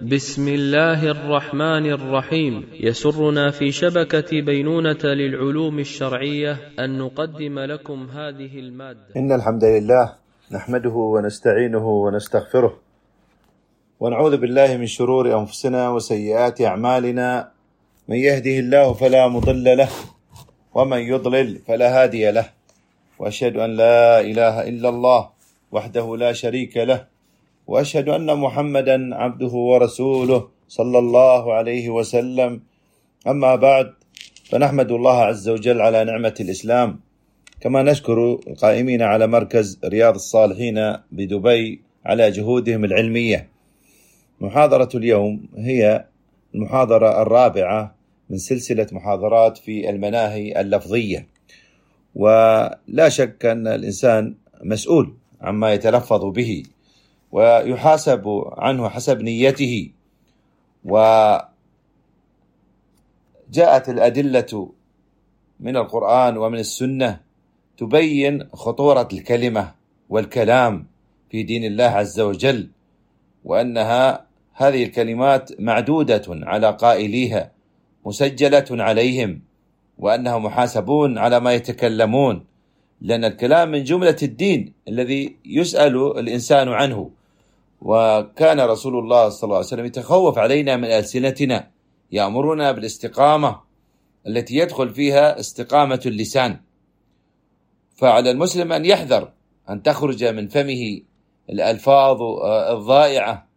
بسم الله الرحمن الرحيم. يسرنا في شبكة بينونة للعلوم الشرعية أن نقدم لكم هذه المادة. إن الحمد لله نحمده ونستعينه ونستغفره ونعوذ بالله من شرور أنفسنا وسيئات أعمالنا. من يهده الله فلا مضل له ومن يضلل فلا هادي له. وأشهد أن لا إله إلا الله وحده لا شريك له. وأشهد أن محمدا عبده ورسوله صلى الله عليه وسلم. أما بعد فنحمد الله عز وجل على نعمة الإسلام. كما نشكر القائمين على مركز رياض الصالحين بدبي على جهودهم العلمية. محاضرة اليوم هي المحاضرة الرابعة من سلسلة محاضرات في المناهي اللفظية. ولا شك أن الإنسان مسؤول عما يتلفظ به. ويحاسب عنه حسب نيته. وجاءت الأدلة من القرآن ومن السنة تبين خطورة الكلمة والكلام في دين الله عز وجل وأنها هذه الكلمات معدودة على قائليها مسجلة عليهم وأنهم محاسبون على ما يتكلمون. لأن الكلام من جملة الدين الذي يسأل الإنسان عنه. وكان رسول الله صلى الله عليه وسلم يتخوف علينا من ألسنتنا يأمرنا بالاستقامة التي يدخل فيها استقامة اللسان. فعلى المسلم أن يحذر أن تخرج من فمه الألفاظ الضائعة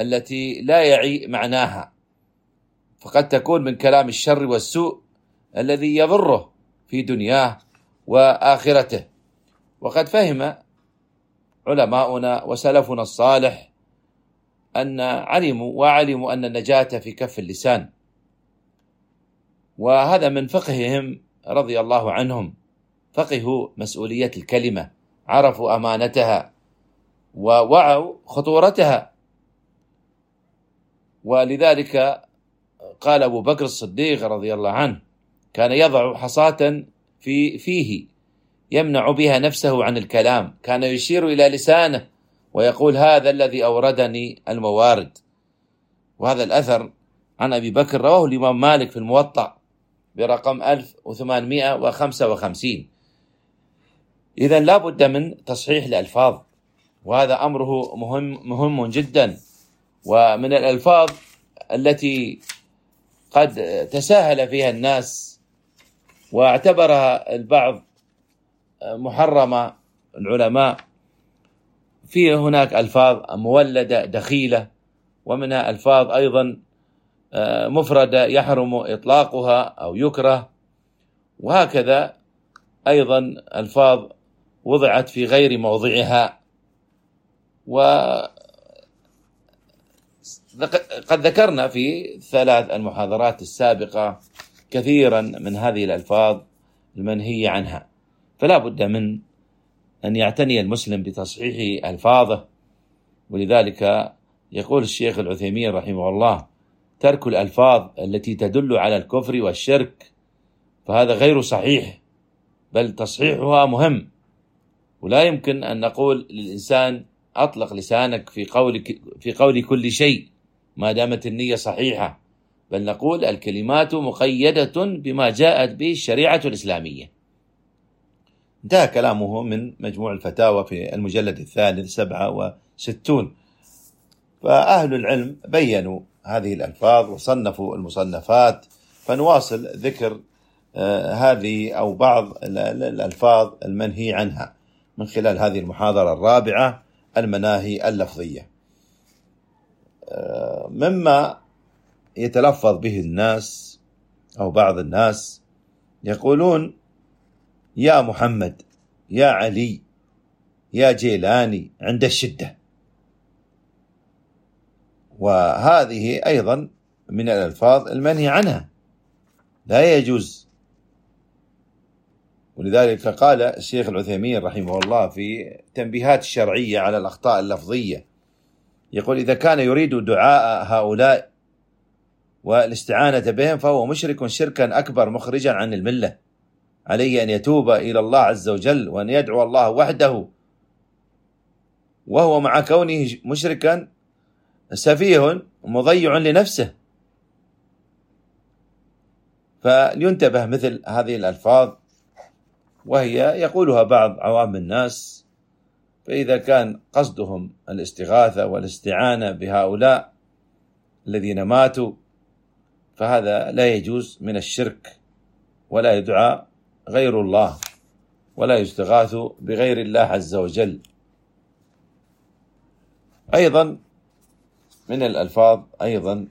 التي لا يعي معناها. فقد تكون من كلام الشر والسوء الذي يضره في دنياه وآخرته. وقد فهم علماؤنا وسلفنا الصالح أن علموا وعلموا أن النجاة في كف اللسان. وهذا من فقههم رضي الله عنهم. فقهوا مسؤولية الكلمة عرفوا أمانتها ووعوا خطورتها. ولذلك قال أبو بكر الصديق رضي الله عنه كان يضع حصاة في فيه يمنع بها نفسه عن الكلام كان يشير إلى لسانه ويقول هذا الذي أوردني الموارد. وهذا الأثر عن أبي بكر رواه الإمام مالك في الموطأ برقم 1855 إذا لا بد من تصحيح الألفاظ وهذا أمره مهم مهم جدا. ومن الألفاظ التي قد تساهل فيها الناس واعتبرها البعض محرمة العلماء في هناك ألفاظ مولدة دخيلة ومنها ألفاظ أيضا آه، مفردة يحرم إطلاقها أو يكره. وهكذا أيضا ألفاظ وضعت في غير موضعها. و قد ذكرنا في ثلاث المحاضرات السابقة كثيرا من هذه الألفاظ المنهي عنها. فلا بد من أن يعتني المسلم بتصحيح ألفاظه. ولذلك يقول الشيخ العثيمين رحمه الله ترك الألفاظ التي تدل على الكفر والشرك فهذا غير صحيح بل تصحيحها مهم. ولا يمكن أن نقول للإنسان أطلق لسانك في قول في قول كل شيء ما دامت النية صحيحة بل نقول الكلمات مقيدة بما جاءت به الشريعة الإسلامية. انتهى كلامه من مجموع الفتاوى في المجلد الثالث سبعة وستون. فأهل العلم بينوا هذه الألفاظ وصنفوا المصنفات فنواصل ذكر آه، هذه أو بعض الألفاظ المنهي عنها من خلال هذه المحاضرة الرابعة المناهي اللفظية. آه، مما يتلفظ به الناس أو بعض الناس يقولون يا محمد يا علي يا جيلاني عند الشدة. وهذه أيضا من الألفاظ المنهي عنها. لا يجوز. ولذلك قال الشيخ العثيمين رحمه الله في تنبيهات الشرعية على الأخطاء اللفظية. يقول إذا كان يريد دعاء هؤلاء والاستعانة بهم فهو مشرك شركا أكبر مخرجا عن الملة. عليه أن يتوب إلى الله عز وجل وأن يدعو الله وحده. وهو مع كونه مشركا سفيه مضيع لنفسه. فلينتبه مثل هذه الألفاظ. وهي يقولها بعض عوام الناس. فإذا كان قصدهم الاستغاثة والاستعانة بهؤلاء الذين ماتوا فهذا لا يجوز من الشرك ولا يدعى غير الله ولا يستغاث بغير الله عز وجل. أيضا من الألفاظ أيضا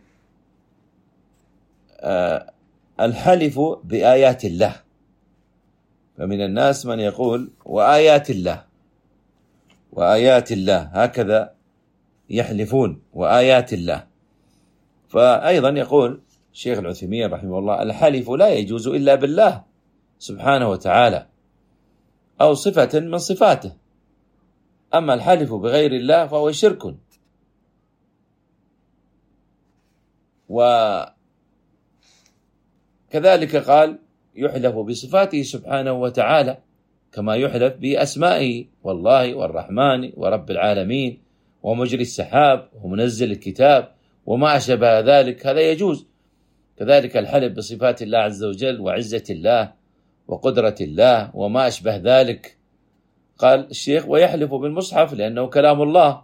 آه، الحلف بآيات الله. فمن الناس من يقول وآيات الله وآيات الله هكذا يحلفون وآيات الله. فأيضا يقول الشيخ العثيمين رحمه الله الحلف لا يجوز إلا بالله. سبحانه وتعالى أو صفة من صفاته. أما الحلف بغير الله فهو شرك. وكذلك قال يحلف بصفاته سبحانه وتعالى كما يحلف بأسمائه والله والرحمن ورب العالمين ومجري السحاب ومنزل الكتاب وما أشبه ذلك. هذا يجوز. كذلك الحلف بصفات الله عز وجل وعزة الله وقدرة الله وما أشبه ذلك. قال الشيخ ويحلف بالمصحف لأنه كلام الله.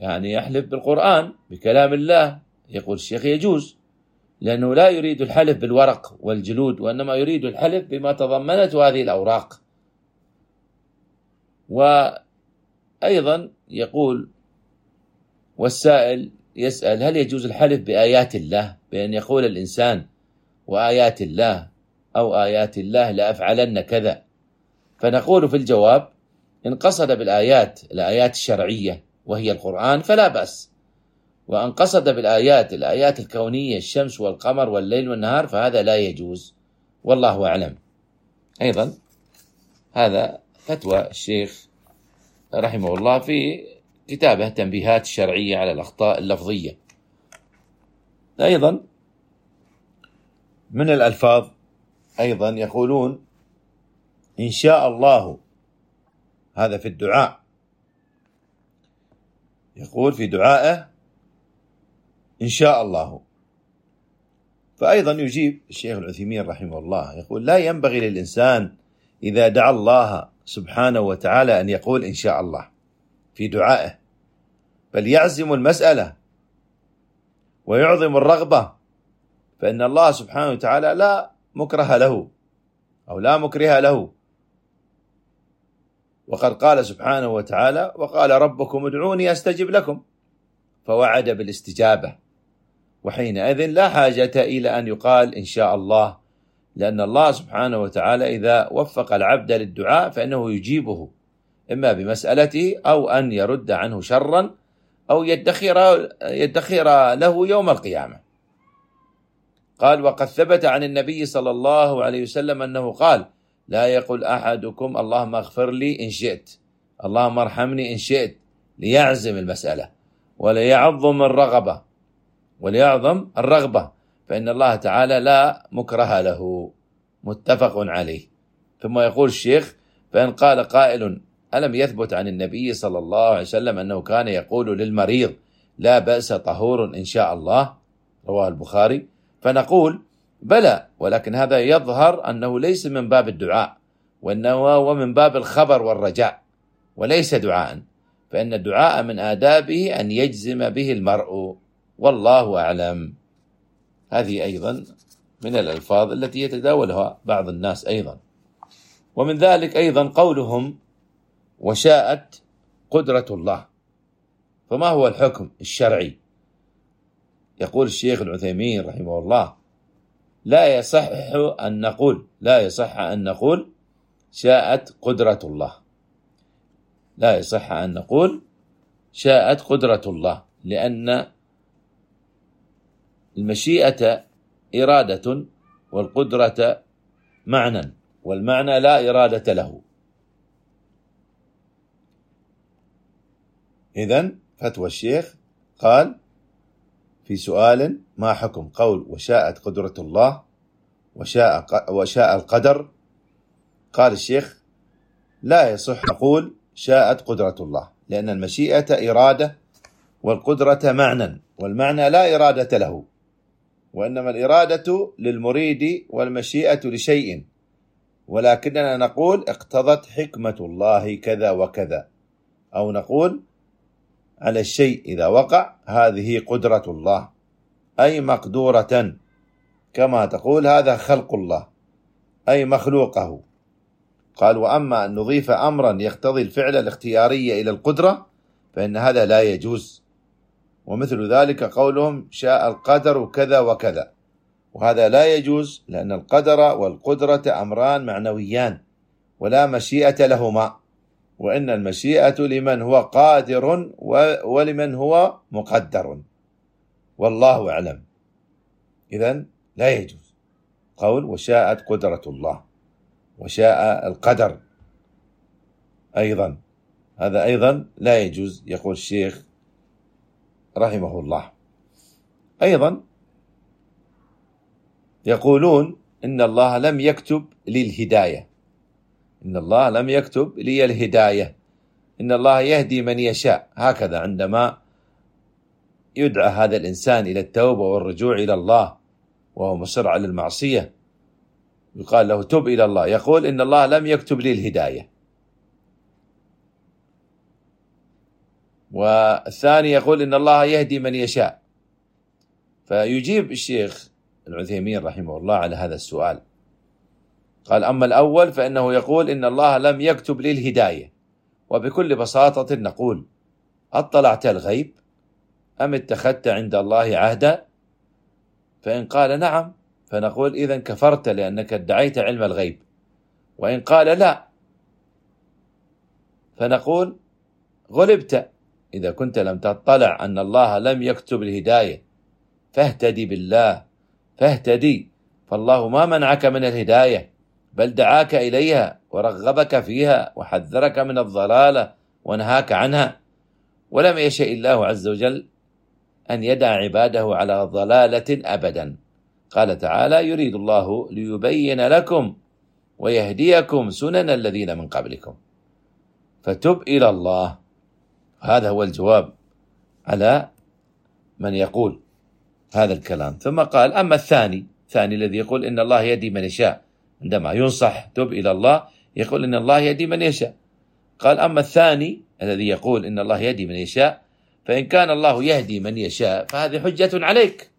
يعني يحلف بالقرآن بكلام الله. يقول الشيخ يجوز لأنه لا يريد الحلف بالورق والجلود وإنما يريد الحلف بما تضمنته هذه الأوراق. وأيضا يقول والسائل يسأل هل يجوز الحلف بآيات الله؟ بأن يقول الإنسان وآيات الله أو آيات الله لأفعلن كذا. فنقول في الجواب إن قصد بالآيات الآيات الشرعية وهي القرآن فلا بأس. وأن قصد بالآيات الآيات الكونية الشمس والقمر والليل والنهار فهذا لا يجوز. والله أعلم. أيضا هذا فتوى الشيخ رحمه الله في كتابه تنبيهات شرعية على الأخطاء اللفظية. أيضا من الألفاظ أيضا يقولون إن شاء الله. هذا في الدعاء. يقول في دعائه إن شاء الله. فأيضا يجيب الشيخ العثيمين رحمه الله يقول لا ينبغي للإنسان إذا دعا الله سبحانه وتعالى أن يقول إن شاء الله في دعائه بل يعزم المسألة ويعظم الرغبة فإن الله سبحانه وتعالى لا مكره له أو لا مكره له. وقد قال سبحانه وتعالى وقال ربكم ادعوني أستجب لكم. فوعد بالاستجابة. وحينئذ لا حاجة إلى أن يقال إن شاء الله لأن الله سبحانه وتعالى إذا وفق العبد للدعاء فإنه يجيبه. إما بمسألته أو أن يرد عنه شرا أو يدخر يدخر له يوم القيامة. قال وقد ثبت عن النبي صلى الله عليه وسلم أنه قال: لا يقول أحدكم اللهم اغفر لي إن شئت اللهم ارحمني إن شئت ليعزم المسألة وليعظم الرغبة وليعظم الرغبة فإن الله تعالى لا مكره له. متفق عليه. ثم يقول الشيخ فإن قال قائل ألم يثبت عن النبي صلى الله عليه وسلم أنه كان يقول للمريض لا بأس طهور إن شاء الله؟ رواه البخاري. فنقول بلى ولكن هذا يظهر أنه ليس من باب الدعاء وانه هو من باب الخبر والرجاء وليس دعاء فإن الدعاء من آدابه أن يجزم به المرء والله أعلم. هذه أيضا من الألفاظ التي يتداولها بعض الناس أيضا. ومن ذلك أيضا قولهم وشاءت قدرة الله. فما هو الحكم الشرعي؟ يقول الشيخ العثيمين رحمه الله لا يصح أن نقول لا يصح أن نقول شاءت قدرة الله. لا يصح أن نقول شاءت قدرة الله لأن المشيئة إرادة والقدرة معنى والمعنى لا إرادة له. إذن فتوى الشيخ قال في سؤال ما حكم قول وشاءت قدرة الله وشاء وشاء القدر؟ قال الشيخ لا يصح نقول شاءت قدرة الله لأن المشيئة إرادة والقدرة معنى والمعنى لا إرادة له وإنما الإرادة للمريد والمشيئة لشيء ولكننا نقول اقتضت حكمة الله كذا وكذا أو نقول على الشيء إذا وقع هذه قدرة الله. أي مقدورة. كما تقول هذا خلق الله. أي مخلوقه. قال وأما أن نضيف أمرا يقتضي الفعل الاختياري إلى القدرة فإن هذا لا يجوز. ومثل ذلك قولهم شاء القدر كذا وكذا. وهذا لا يجوز لأن القدر والقدرة أمران معنويان ولا مشيئة لهما. وإن المشيئة لمن هو قادر ولمن هو مقدر. والله أعلم. إذا لا يجوز. قول وشاءت قدرة الله. وشاء القدر. أيضا. هذا أيضا لا يجوز يقول الشيخ رحمه الله. أيضا يقولون إن الله لم يكتب لي الهداية إن الله لم يكتب لي الهداية. إن الله يهدي من يشاء. هكذا عندما يدعى هذا الإنسان إلى التوبة والرجوع إلى الله وهو مصر على المعصية يقال له تب إلى الله. يقول إن الله لم يكتب لي الهداية. والثاني يقول إن الله يهدي من يشاء. فيجيب الشيخ العثيمين رحمه الله على هذا السؤال. قال أما الأول فإنه يقول إن الله لم يكتب لي الهداية. وبكل بساطة نقول أطلعت الغيب؟ أم اتخذت عند الله عهدا؟ فإن قال نعم فنقول إذا كفرت لأنك ادعيت علم الغيب. وإن قال لا فنقول غلبت. إذا كنت لم تطلع أن الله لم يكتب الهداية فاهتدي بالله فاهتدي فالله ما منعك من الهداية. بل دعاك إليها ورغبك فيها وحذرك من الضلالة ونهاك عنها. ولم يشاء الله عز وجل أن يدع عباده على ضلالة أبدا. قال تعالى يريد الله ليبين لكم ويهديكم سنن الذين من قبلكم. فتب إلى الله. هذا هو الجواب على من يقول هذا الكلام. ثم قال أما الثاني الثاني الذي يقول إن الله يهدي من يشاء. عندما ينصح تب إلى الله يقول إن الله يهدي من يشاء. قال أما الثاني الذي يقول إن الله يهدي من يشاء فإن كان الله يهدي من يشاء فهذه حجة عليك.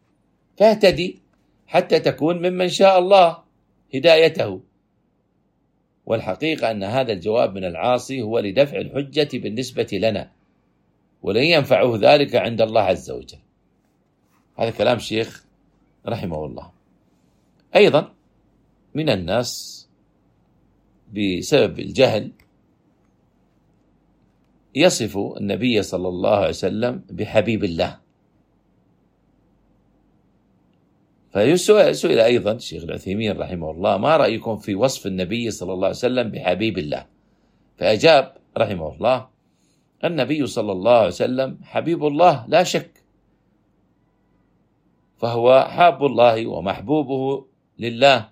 فاهتدي حتى تكون ممن شاء الله هدايته. والحقيقة أن هذا الجواب من العاصي هو لدفع الحجة بالنسبة لنا ولن ينفعه ذلك عند الله عز وجل. هذا كلام شيخ رحمه الله. أيضا من الناس بسبب الجهل يصف النبي صلى الله عليه وسلم بحبيب الله. فسئل أيضا الشيخ العثيمين رحمه الله ما رأيكم في وصف النبي صلى الله عليه وسلم بحبيب الله؟ فأجاب رحمه الله النبي صلى الله عليه وسلم حبيب الله لا شك. فهو حاب الله ومحبوبه لله.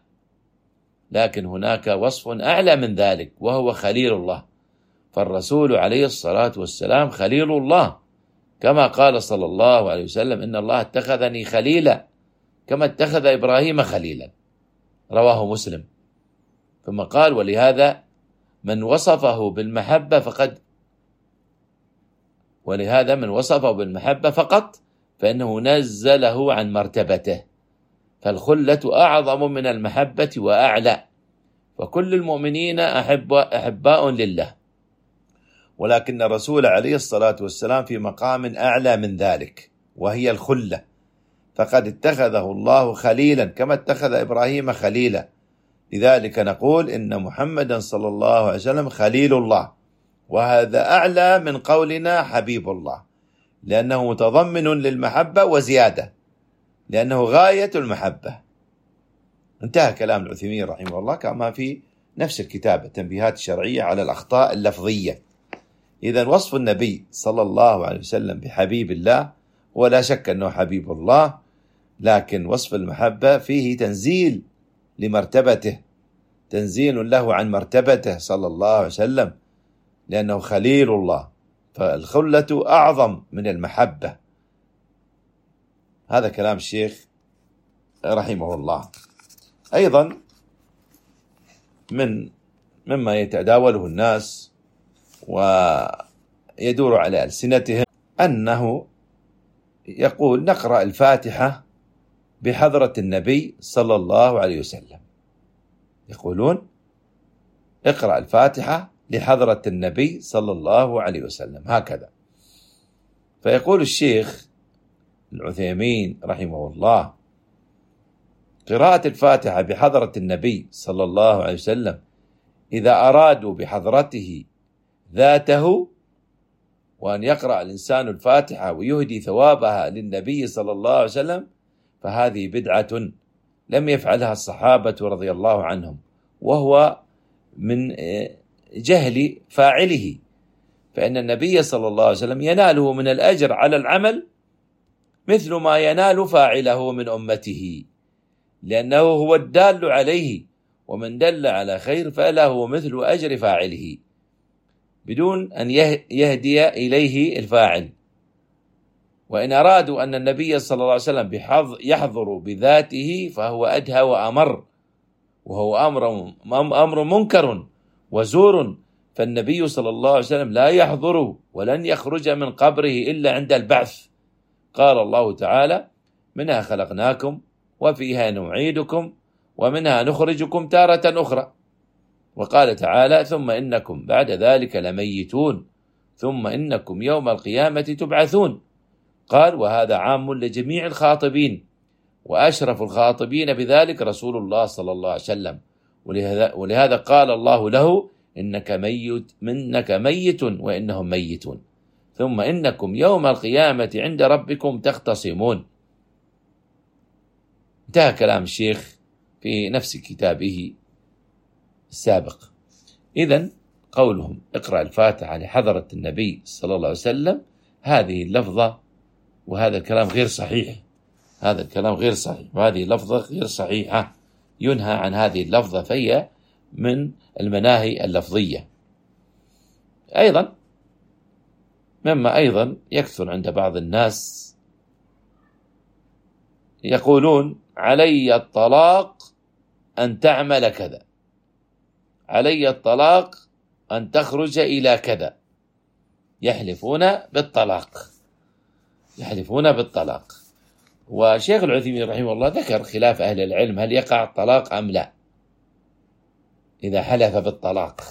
لكن هناك وصف أعلى من ذلك وهو خليل الله. فالرسول عليه الصلاة والسلام خليل الله. كما قال صلى الله عليه وسلم إن الله اتخذني خليلا كما اتخذ إبراهيم خليلا. رواه مسلم. ثم قال ولهذا من وصفه بالمحبة فقد ولهذا من وصفه بالمحبة فقط فإنه نزله عن مرتبته. فالخلة أعظم من المحبة وأعلى. وكل المؤمنين أحب أحباء لله. ولكن الرسول عليه الصلاة والسلام في مقام أعلى من ذلك وهي الخلة. فقد اتخذه الله خليلا كما اتخذ إبراهيم خليلا. لذلك نقول إن محمدا صلى الله عليه وسلم خليل الله. وهذا أعلى من قولنا حبيب الله. لأنه متضمن للمحبة وزيادة. لأنه غاية المحبة. انتهى كلام العثيمين رحمه الله كما في نفس الكتاب التنبيهات الشرعية على الأخطاء اللفظية. إذا وصف النبي صلى الله عليه وسلم بحبيب الله ولا شك أنه حبيب الله لكن وصف المحبة فيه تنزيل لمرتبته تنزيل له عن مرتبته صلى الله عليه وسلم لأنه خليل الله فالخلة أعظم من المحبة. هذا كلام الشيخ رحمه الله. أيضا من مما يتداوله الناس ويدور على ألسنتهم أنه يقول نقرأ الفاتحة بحضرة النبي صلى الله عليه وسلم يقولون اقرأ الفاتحة لحضرة النبي صلى الله عليه وسلم هكذا. فيقول الشيخ العثيمين رحمه الله. قراءة الفاتحة بحضرة النبي صلى الله عليه وسلم إذا أرادوا بحضرته ذاته وأن يقرأ الإنسان الفاتحة ويهدي ثوابها للنبي صلى الله عليه وسلم فهذه بدعة لم يفعلها الصحابة رضي الله عنهم وهو من جهل فاعله. فإن النبي صلى الله عليه وسلم يناله من الأجر على العمل مثل ما ينال فاعله من أمته لأنه هو الدال عليه ومن دل على خير فله مثل أجر فاعله بدون أن يهدي إليه الفاعل. وإن أرادوا أن النبي صلى الله عليه وسلم يحضر بذاته فهو أدهى وأمر وهو أمر أمر منكر وزور فالنبي صلى الله عليه وسلم لا يحضر ولن يخرج من قبره إلا عند البعث. قال الله تعالى منها خلقناكم وفيها نعيدكم ومنها نخرجكم تارة أخرى. وقال تعالى ثم إنكم بعد ذلك لميتون. ثم إنكم يوم القيامة تبعثون. قال وهذا عام لجميع الخاطبين. وأشرف الخاطبين بذلك رسول الله صلى الله عليه وسلم. ولهذا, ولهذا قال الله له إنك ميت منك ميت وإنهم ميتون. ثم إنكم يوم القيامة عند ربكم تختصمون. انتهى كلام الشيخ في نفس كتابه السابق. إذا قولهم اقرأ الفاتحة لحضرة النبي صلى الله عليه وسلم. هذه اللفظة وهذا الكلام غير صحيح. هذا الكلام غير صحيح. وهذه لفظة غير صحيحة. ينهى عن هذه اللفظة فهي من المناهي اللفظية. أيضا مما أيضا يكثر عند بعض الناس يقولون علي الطلاق أن تعمل كذا. علي الطلاق أن تخرج إلى كذا. يحلفون بالطلاق. يحلفون بالطلاق. وشيخ العثيمين رحمه الله ذكر خلاف أهل العلم هل يقع الطلاق أم لا. إذا حلف بالطلاق.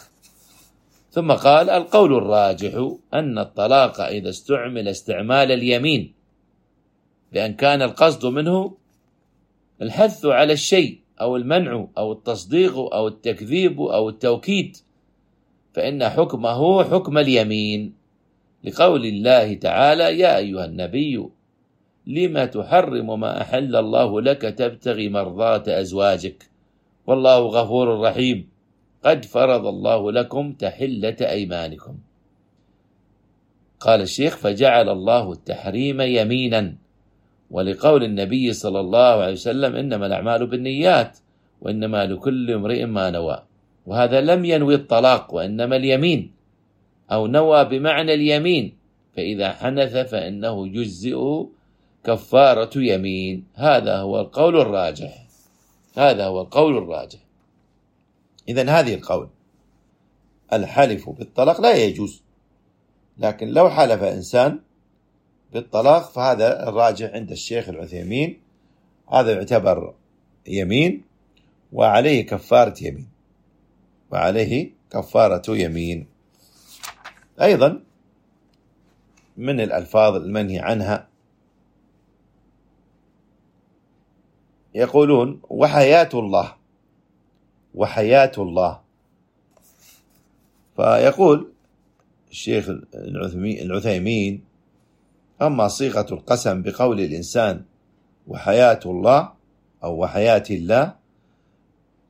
ثم قال القول الراجح أن الطلاق إذا استعمل استعمال اليمين بأن كان القصد منه الحث على الشيء أو المنع أو التصديق أو التكذيب أو التوكيد فإن حكمه حكم اليمين. لقول الله تعالى يا أيها النبي لما تحرم ما أحل الله لك تبتغي مرضات أزواجك؟ والله غفور رحيم. قد فرض الله لكم تحلة أيمانكم. قال الشيخ فجعل الله التحريم يمينا. ولقول النبي صلى الله عليه وسلم إنما الأعمال بالنيات وإنما لكل امرئ ما نوى. وهذا لم ينوي الطلاق وإنما اليمين. أو نوى بمعنى اليمين فإذا حنث فإنه يجزئه كفارة يمين. هذا هو القول الراجح. هذا هو القول الراجح. إذا هذه القول الحلف بالطلاق لا يجوز لكن لو حلف إنسان بالطلاق فهذا الراجح عند الشيخ العثيمين هذا يعتبر يمين وعليه كفارة يمين وعليه كفارة يمين. أيضا من الألفاظ المنهي عنها يقولون وحياة الله وحياة الله. فيقول الشيخ العثيمين أما صيغة القسم بقول الإنسان وحياة الله أو وحياة الله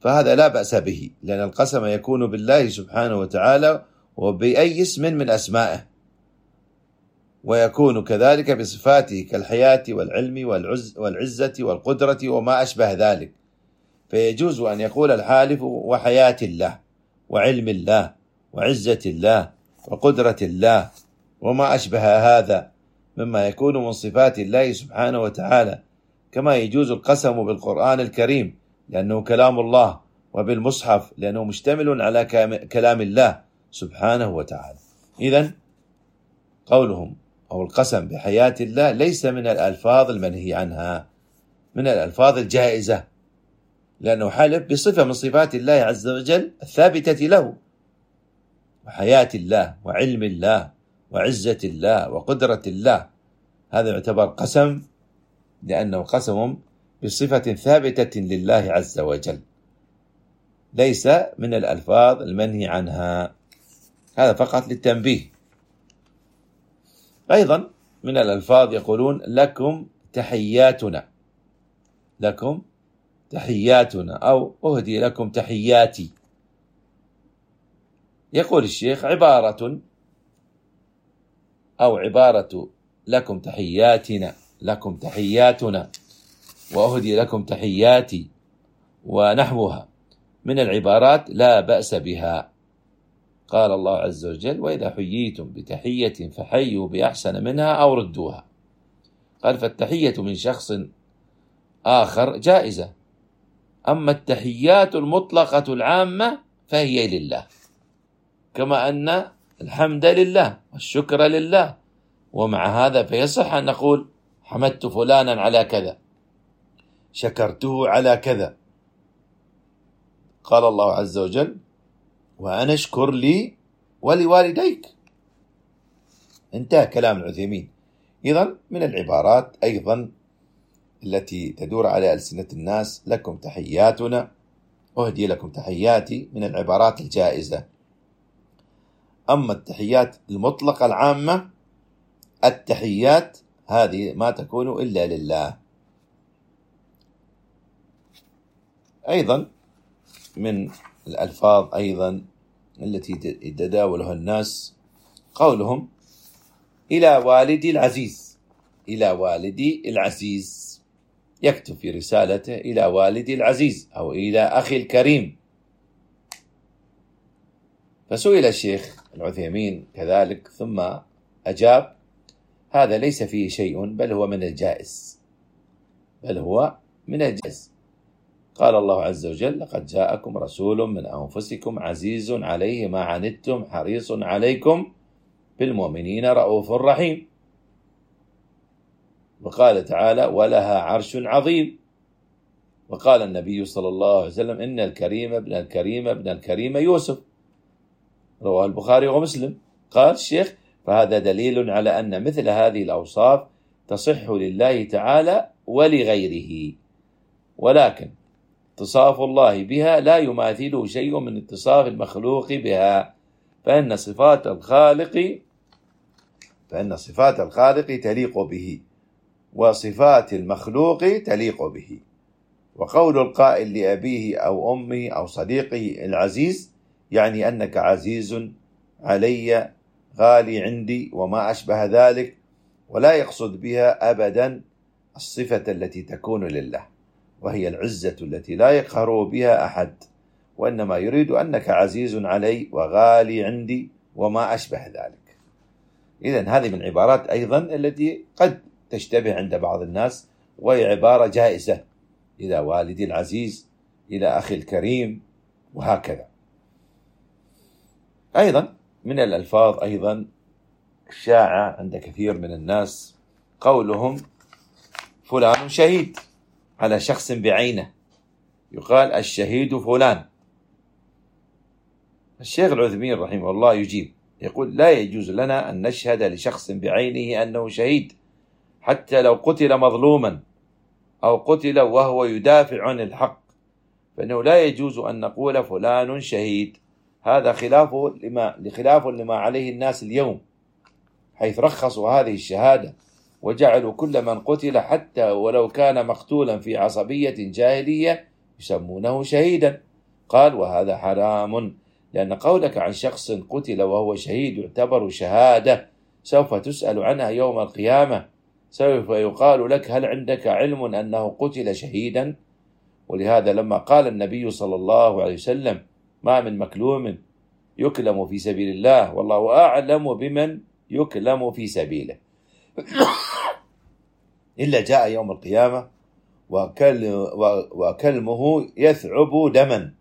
فهذا لا بأس به لأن القسم يكون بالله سبحانه وتعالى وبأي اسم من أسمائه. ويكون كذلك بصفاته كالحياة والعلم والعز والعزة والقدرة وما أشبه ذلك. فيجوز أن يقول الحالف وحياة الله وعلم الله وعزة الله وقدرة الله وما أشبه هذا مما يكون من صفات الله سبحانه وتعالى كما يجوز القسم بالقرآن الكريم لأنه كلام الله وبالمصحف لأنه مشتمل على كلام الله سبحانه وتعالى. إذا قولهم أو القسم بحياة الله ليس من الألفاظ المنهي عنها من الألفاظ الجائزة. لأنه حلف بصفة من صفات الله عز وجل الثابتة له. وحياة الله وعلم الله وعزة الله وقدرة الله. هذا يعتبر قسم لأنه قسم بصفة ثابتة لله عز وجل. ليس من الألفاظ المنهي عنها. هذا فقط للتنبيه. أيضا من الألفاظ يقولون لكم تحياتنا. لكم تحياتنا أو أهدي لكم تحياتي. يقول الشيخ عبارة أو عبارة لكم تحياتنا لكم تحياتنا وأهدي لكم تحياتي ونحوها من العبارات لا بأس بها. قال الله عز وجل وإذا حييتم بتحية فحيوا بأحسن منها أو ردوها قال فالتحية من شخص آخر جائزة أما التحيات المطلقة العامة فهي لله. كما أن الحمد لله والشكر لله. ومع هذا فيصح أن نقول حمدت فلانا على كذا. شكرته على كذا. قال الله عز وجل وأنا اشكر لي ولوالديك. انتهى كلام العثيمين. إذا من العبارات أيضا التي تدور على ألسنة الناس لكم تحياتنا. أهدي لكم تحياتي من العبارات الجائزة. أما التحيات المطلقة العامة التحيات هذه ما تكون إلا لله. أيضا من الألفاظ أيضا التي يتداولها الناس قولهم إلى والدي العزيز. إلى والدي العزيز. يكتب في رسالته إلى والدي العزيز أو إلى أخي الكريم. فسئل الشيخ العثيمين كذلك ثم أجاب هذا ليس فيه شيء بل هو من الجائز. بل هو من الجائز. قال الله عز وجل لقد جاءكم رسول من أنفسكم عزيز عليه ما عنتم حريص عليكم بالمؤمنين رؤوف رحيم. وقال تعالى ولها عرش عظيم. وقال النبي صلى الله عليه وسلم إن الكريم ابن الكريم ابن الكريم يوسف. رواه البخاري ومسلم. قال الشيخ فهذا دليل على أن مثل هذه الأوصاف تصح لله تعالى ولغيره. ولكن اتصاف الله بها لا يماثله شيء من اتصاف المخلوق بها. فإن صفات الخالق فإن صفات الخالق تليق به. وصفات المخلوق تليق به. وقول القائل لأبيه أو أمه أو صديقه العزيز يعني أنك عزيز علي غالي عندي وما أشبه ذلك ولا يقصد بها أبدا الصفة التي تكون لله وهي العزة التي لا يقهر بها أحد وإنما يريد أنك عزيز علي وغالي عندي وما أشبه ذلك. إذا هذه من عبارات أيضا التي قد تشتبه عند بعض الناس وهي عبارة جائزة. إلى والدي العزيز إلى أخي الكريم وهكذا. أيضا من الألفاظ أيضا الشائعة عند كثير من الناس قولهم فلان شهيد على شخص بعينه. يقال الشهيد فلان. الشيخ العثمين رحمه الله يجيب يقول لا يجوز لنا أن نشهد لشخص بعينه أنه شهيد. حتى لو قتل مظلوما أو قتل وهو يدافع عن الحق فإنه لا يجوز أن نقول فلان شهيد. هذا خلاف لما لخلاف لما عليه الناس اليوم حيث رخصوا هذه الشهادة وجعلوا كل من قتل حتى ولو كان مقتولا في عصبية جاهلية يسمونه شهيدا. قال وهذا حرام لأن قولك عن شخص قتل وهو شهيد يعتبر شهادة سوف تسأل عنها يوم القيامة. سوف يقال لك هل عندك علم أنه قتل شهيدا؟ ولهذا لما قال النبي صلى الله عليه وسلم ما من مكلوم يكلم في سبيل الله والله أعلم بمن يكلم في سبيله. إلا جاء يوم القيامة وكل وكلمه يثعب دما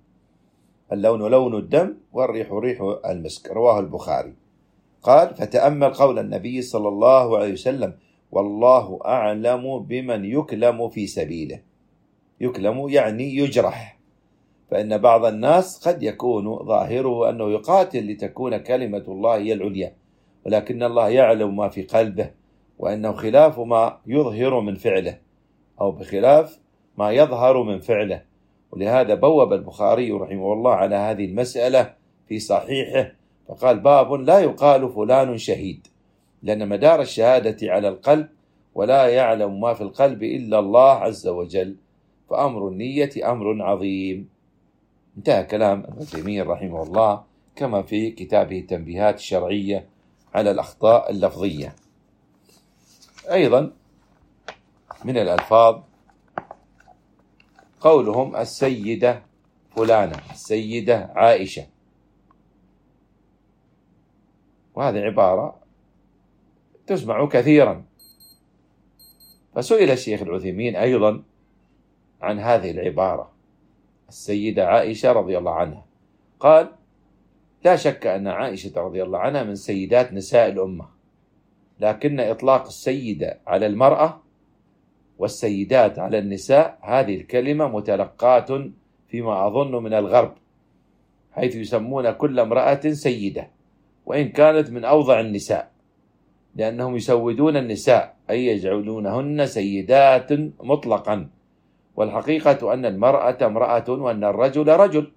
اللون لون الدم والريح ريح المسك رواه البخاري. قال فتأمل قول النبي صلى الله عليه وسلم والله أعلم بمن يكلم في سبيله. يكلم يعني يجرح. فإن بعض الناس قد يكون ظاهره أنه يقاتل لتكون كلمة الله هي العليا ولكن الله يعلم ما في قلبه وأنه خلاف ما يظهر من فعله أو بخلاف ما يظهر من فعله. ولهذا بوب البخاري رحمه الله على هذه المسألة في صحيحه فقال باب لا يقال فلان شهيد. لأن مدار الشهادة على القلب ولا يعلم ما في القلب إلا الله عز وجل فأمر النية أمر عظيم. انتهى كلام ابن تيمية رحمه الله كما في كتابه التنبيهات الشرعية على الأخطاء اللفظية. أيضا من الألفاظ قولهم السيدة فلانة السيدة عائشة. وهذه عبارة تسمع كثيرا. فسئل الشيخ العثيمين أيضا عن هذه العبارة. السيدة عائشة رضي الله عنها. قال لا شك أن عائشة رضي الله عنها من سيدات نساء الأمة. لكن إطلاق السيدة على المرأة والسيدات على النساء هذه الكلمة متلقاة فيما أظن من الغرب حيث يسمون كل امرأة سيدة وإن كانت من أوضع النساء. لأنهم يسودون النساء أي يجعلونهن سيدات مطلقا. والحقيقة أن المرأة امرأة وأن الرجل رجل.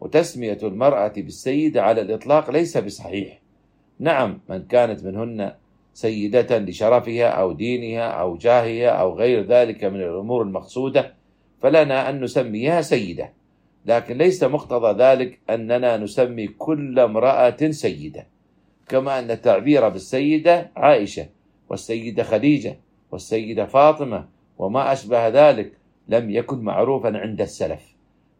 وتسمية المرأة بالسيدة على الإطلاق ليس بصحيح. نعم من كانت منهن سيدة لشرفها أو دينها أو جاهها أو غير ذلك من الأمور المقصودة فلنا أن نسميها سيدة. لكن ليس مقتضى ذلك أننا نسمي كل امرأة سيدة. كما أن التعبير بالسيدة عائشة والسيدة خديجة والسيدة فاطمة وما أشبه ذلك لم يكن معروفا عند السلف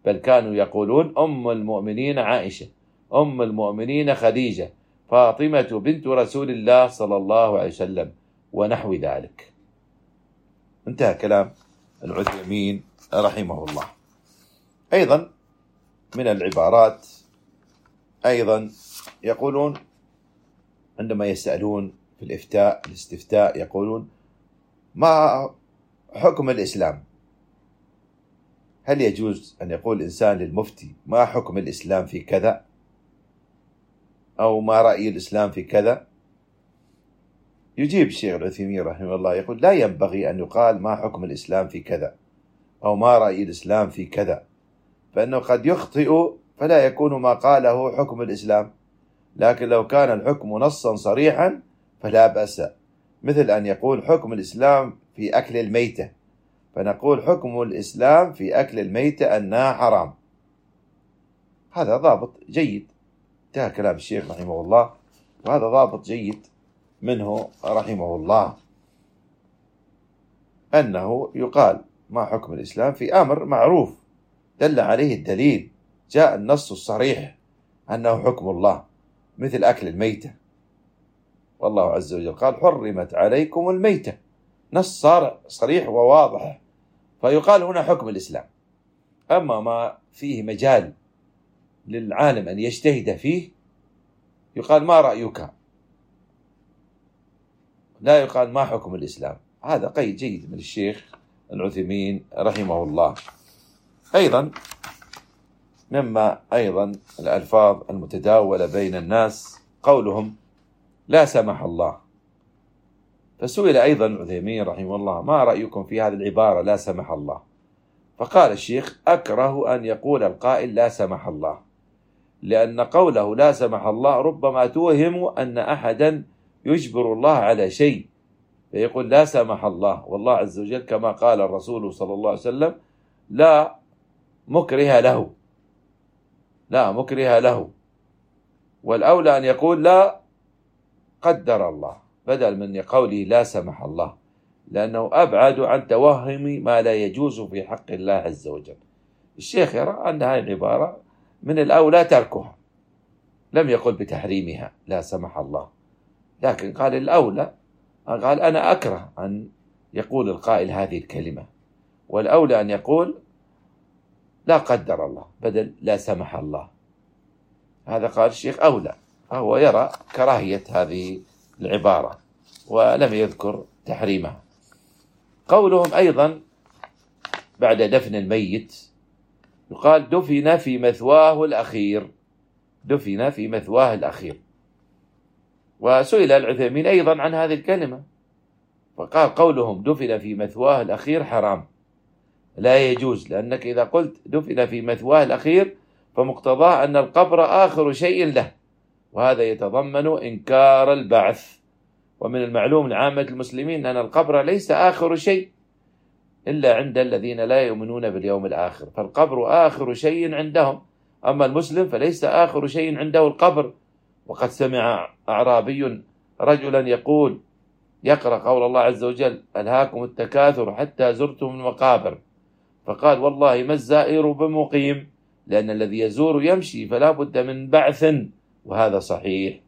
بل كانوا يقولون أم المؤمنين عائشة أم المؤمنين خديجة فاطمة بنت رسول الله صلى الله عليه وسلم ونحو ذلك. انتهى كلام العثيمين رحمه الله. أيضا من العبارات أيضا يقولون عندما يسألون في الإفتاء الاستفتاء يقولون ما حكم الإسلام؟ هل يجوز أن يقول الإنسان للمفتي ما حكم الإسلام في كذا؟ أو ما رأي الإسلام في كذا؟ يجيب الشيخ العثيمين رحمه الله يقول لا ينبغي أن يقال ما حكم الإسلام في كذا أو ما رأي الإسلام في كذا فإنه قد يخطئ فلا يكون ما قاله حكم الإسلام. لكن لو كان الحكم نصا صريحا فلا بأس. مثل أن يقول حكم الإسلام في أكل الميتة. فنقول حكم الإسلام في أكل الميتة أنها حرام. هذا ضابط جيد. انتهى كلام الشيخ رحمه الله. وهذا ضابط جيد منه رحمه الله. أنه يقال ما حكم الإسلام في أمر معروف. دل عليه الدليل. جاء النص الصريح أنه حكم الله. مثل أكل الميتة. والله عز وجل قال حرمت عليكم الميتة. نص صريح وواضح. فيقال هنا حكم الإسلام. أما ما فيه مجال للعالم أن يجتهد فيه يقال ما رأيك؟ لا يقال ما حكم الإسلام. هذا قيد جيد من الشيخ العثيمين رحمه الله. أيضا مما أيضا الألفاظ المتداولة بين الناس قولهم لا سمح الله. فسئل أيضا عثيمين رحمه الله ما رأيكم في هذه العبارة لا سمح الله؟ فقال الشيخ أكره أن يقول القائل لا سمح الله لأن قوله لا سمح الله ربما توهم أن أحدا يجبر الله على شيء فيقول لا سمح الله. والله عز وجل كما قال الرسول صلى الله عليه وسلم لا مكره له. لا مكره له. والأولى أن يقول لا قدر الله بدل من قوله لا سمح الله لأنه أبعد عن توهم ما لا يجوز في حق الله عز وجل. الشيخ يرى أن هذه العبارة من الأولى تركها. لم يقل بتحريمها لا سمح الله. لكن قال الأولى قال أنا أكره أن يقول القائل هذه الكلمة. والأولى أن يقول لا قدر الله بدل لا سمح الله. هذا قال الشيخ أولى فهو يرى كراهية هذه العبارة ولم يذكر تحريمها. قولهم أيضا بعد دفن الميت يقال دفن في مثواه الأخير دفن في مثواه الأخير. وسئل العثيمين أيضا عن هذه الكلمة فقال قولهم دفن في مثواه الأخير حرام. لا يجوز لأنك إذا قلت دفن في مثواه الأخير فمقتضاه أن القبر آخر شيء له وهذا يتضمن إنكار البعث. ومن المعلوم لعامة المسلمين أن القبر ليس آخر شيء إلا عند الذين لا يؤمنون باليوم الآخر فالقبر آخر شيء عندهم. أما المسلم فليس آخر شيء عنده القبر. وقد سمع أعرابي رجلا يقول يقرأ قول الله عز وجل ألهاكم التكاثر حتى زرتم المقابر. فقال والله ما الزائر بمقيم؟ لأن الذي يزور يمشي فلا بد من بعث وهذا صحيح.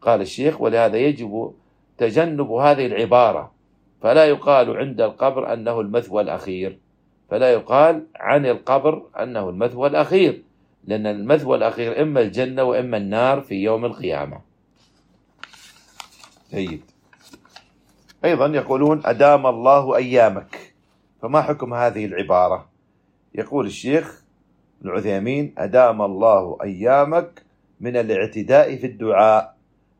قال الشيخ ولهذا يجب تجنب هذه العبارة. فلا يقال عند القبر أنه المثوى الأخير. فلا يقال عن القبر أنه المثوى الأخير. لأن المثوى الأخير إما الجنة وإما النار في يوم القيامة. جيد. أيضا يقولون أدام الله أيامك. فما حكم هذه العبارة؟ يقول الشيخ العثيمين أدام الله أيامك من الاعتداء في الدعاء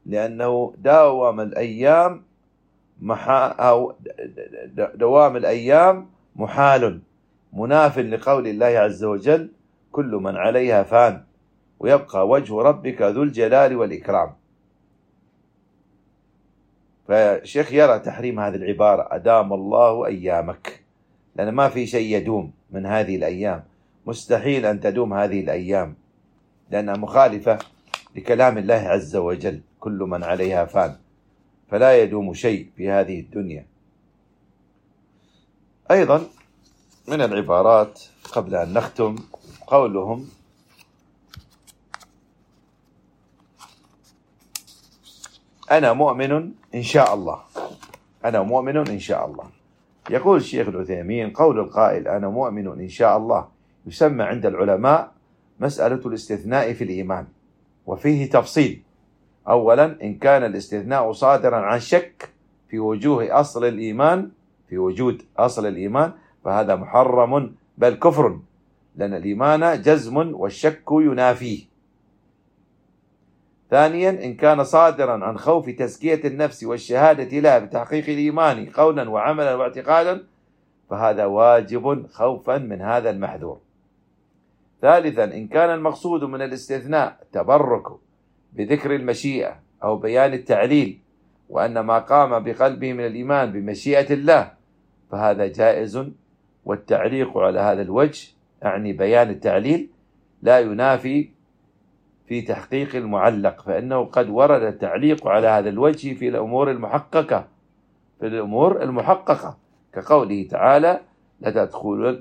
لأنه داوم الأيام محا أو دوام الأيام محال مناف لقول الله عز وجل كل من عليها فان ويبقى وجه ربك ذو الجلال والإكرام. فالشيخ يرى تحريم هذه العبارة أدام الله أيامك. لأن ما في شيء يدوم من هذه الأيام. مستحيل أن تدوم هذه الأيام لأنها مخالفة لكلام الله عز وجل كل من عليها فان. فلا يدوم شيء في هذه الدنيا. أيضا من العبارات قبل أن نختم قولهم أنا مؤمن إن شاء الله. أنا مؤمن إن شاء الله. يقول الشيخ العثيمين قول القائل أنا مؤمن إن شاء الله يسمى عند العلماء مسألة الاستثناء في الإيمان وفيه تفصيل. أولا إن كان الاستثناء صادرا عن شك في وجوه أصل الإيمان في وجود أصل الإيمان فهذا محرم بل كفر لأن الإيمان جزم والشك ينافيه. ثانيا إن كان صادرا عن خوف تزكية النفس والشهادة لها بتحقيق الإيمان قولا وعملا واعتقادا فهذا واجب خوفا من هذا المحذور. ثالثا إن كان المقصود من الاستثناء تبرك بذكر المشيئة أو بيان التعليل وأن ما قام بقلبه من الإيمان بمشيئة الله فهذا جائز والتعليق على هذا الوجه أعني بيان التعليل لا ينافي في تحقيق المعلق فإنه قد ورد التعليق على هذا الوجه في الأمور المحققة. في الأمور المحققة كقوله تعالى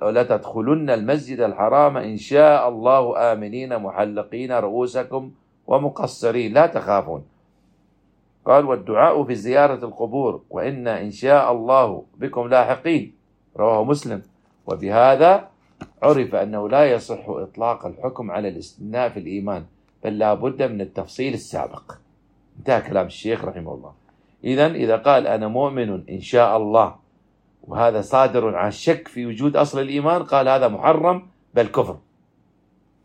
لتدخلن المسجد الحرام إن شاء الله آمنين محلقين رؤوسكم ومقصرين. لا تخافون. قال والدعاء في زيارة القبور وإن إن شاء الله بكم لاحقين. رواه مسلم. وبهذا عرف أنه لا يصح إطلاق الحكم على الاستثناء في الإيمان. بل بد من التفصيل السابق. انتهى كلام الشيخ رحمه الله. إذا إذا قال أنا مؤمن إن شاء الله وهذا صادر عن شك في وجود أصل الإيمان قال هذا محرم بل كفر.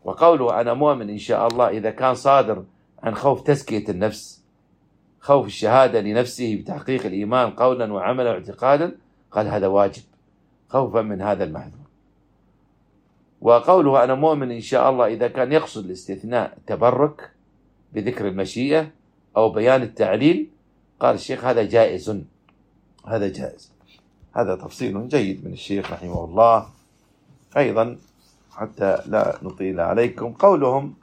وقوله أنا مؤمن إن شاء الله إذا كان صادر عن خوف تزكية النفس خوف الشهادة لنفسه بتحقيق الإيمان قولا وعملا واعتقادا قال هذا واجب خوفا من هذا المحذور وقوله أنا مؤمن إن شاء الله إذا كان يقصد الاستثناء تبرك بذكر المشيئة أو بيان التعليل قال الشيخ هذا جائز. هذا جائز. هذا تفصيل جيد من الشيخ رحمه الله. أيضا حتى لا نطيل عليكم. قولهم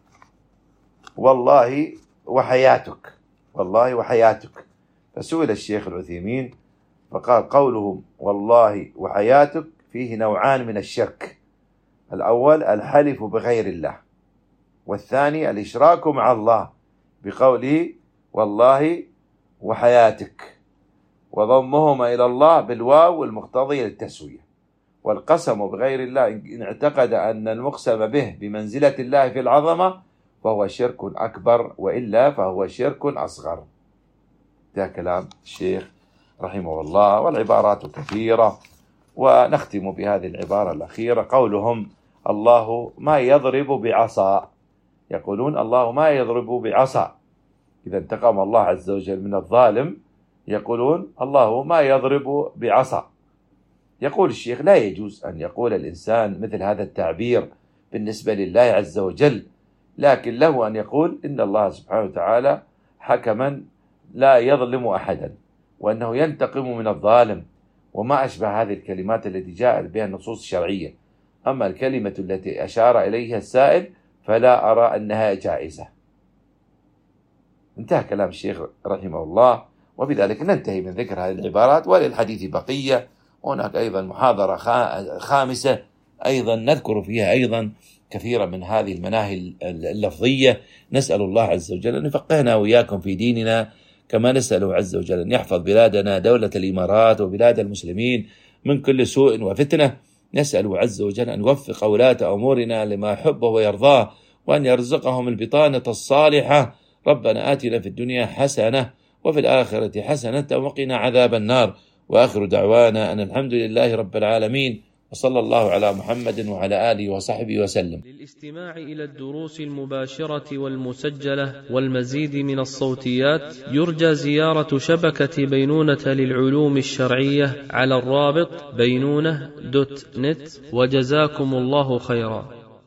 والله وحياتك. والله وحياتك. فسئل الشيخ العثيمين فقال قولهم والله وحياتك فيه نوعان من الشرك الأول الحلف بغير الله. والثاني الإشراك مع الله بقوله والله وحياتك. وضمهما إلى الله بالواو المقتضية للتسوية. والقسم بغير الله إن اعتقد أن المقسم به بمنزلة الله في العظمة فهو شرك أكبر وإلا فهو شرك أصغر. ده كلام الشيخ رحمه الله والعبارات كثيرة. ونختم بهذه العبارة الأخيرة قولهم الله ما يضرب بعصا. يقولون الله ما يضرب بعصا. إذا انتقم الله عز وجل من الظالم يقولون الله ما يضرب بعصا. يقول الشيخ لا يجوز أن يقول الإنسان مثل هذا التعبير بالنسبة لله عز وجل لكن له أن يقول إن الله سبحانه وتعالى حكما لا يظلم أحدا وأنه ينتقم من الظالم. وما أشبه هذه الكلمات التي جاءت بها النصوص الشرعية. أما الكلمة التي أشار إليها السائل فلا أرى أنها جائزة. انتهى كلام الشيخ رحمه الله وبذلك ننتهي من ذكر هذه العبارات وللحديث بقية. هناك أيضا محاضرة خامسة أيضا نذكر فيها أيضا كثيرا من هذه المناهي اللفظية. نسأل الله عز وجل أن يفقهنا وإياكم في ديننا كما نسأله عز وجل أن يحفظ بلادنا دولة الإمارات وبلاد المسلمين من كل سوء وفتنة. نسأله عز وجل أن يوفق ولاة أمورنا لما يحبه ويرضاه وأن يرزقهم البطانة الصالحة. ربنا آتنا في الدنيا حسنة وفي الآخرة حسنة وقنا عذاب النار. وآخر دعوانا أن الحمد لله رب العالمين. وصلى الله على محمد وعلى آله وصحبه وسلم. للاستماع إلى الدروس المباشرة والمسجلة والمزيد من الصوتيات يرجى زيارة شبكة بينونة للعلوم الشرعية على الرابط بينونة دوت نت وجزاكم الله خيرا.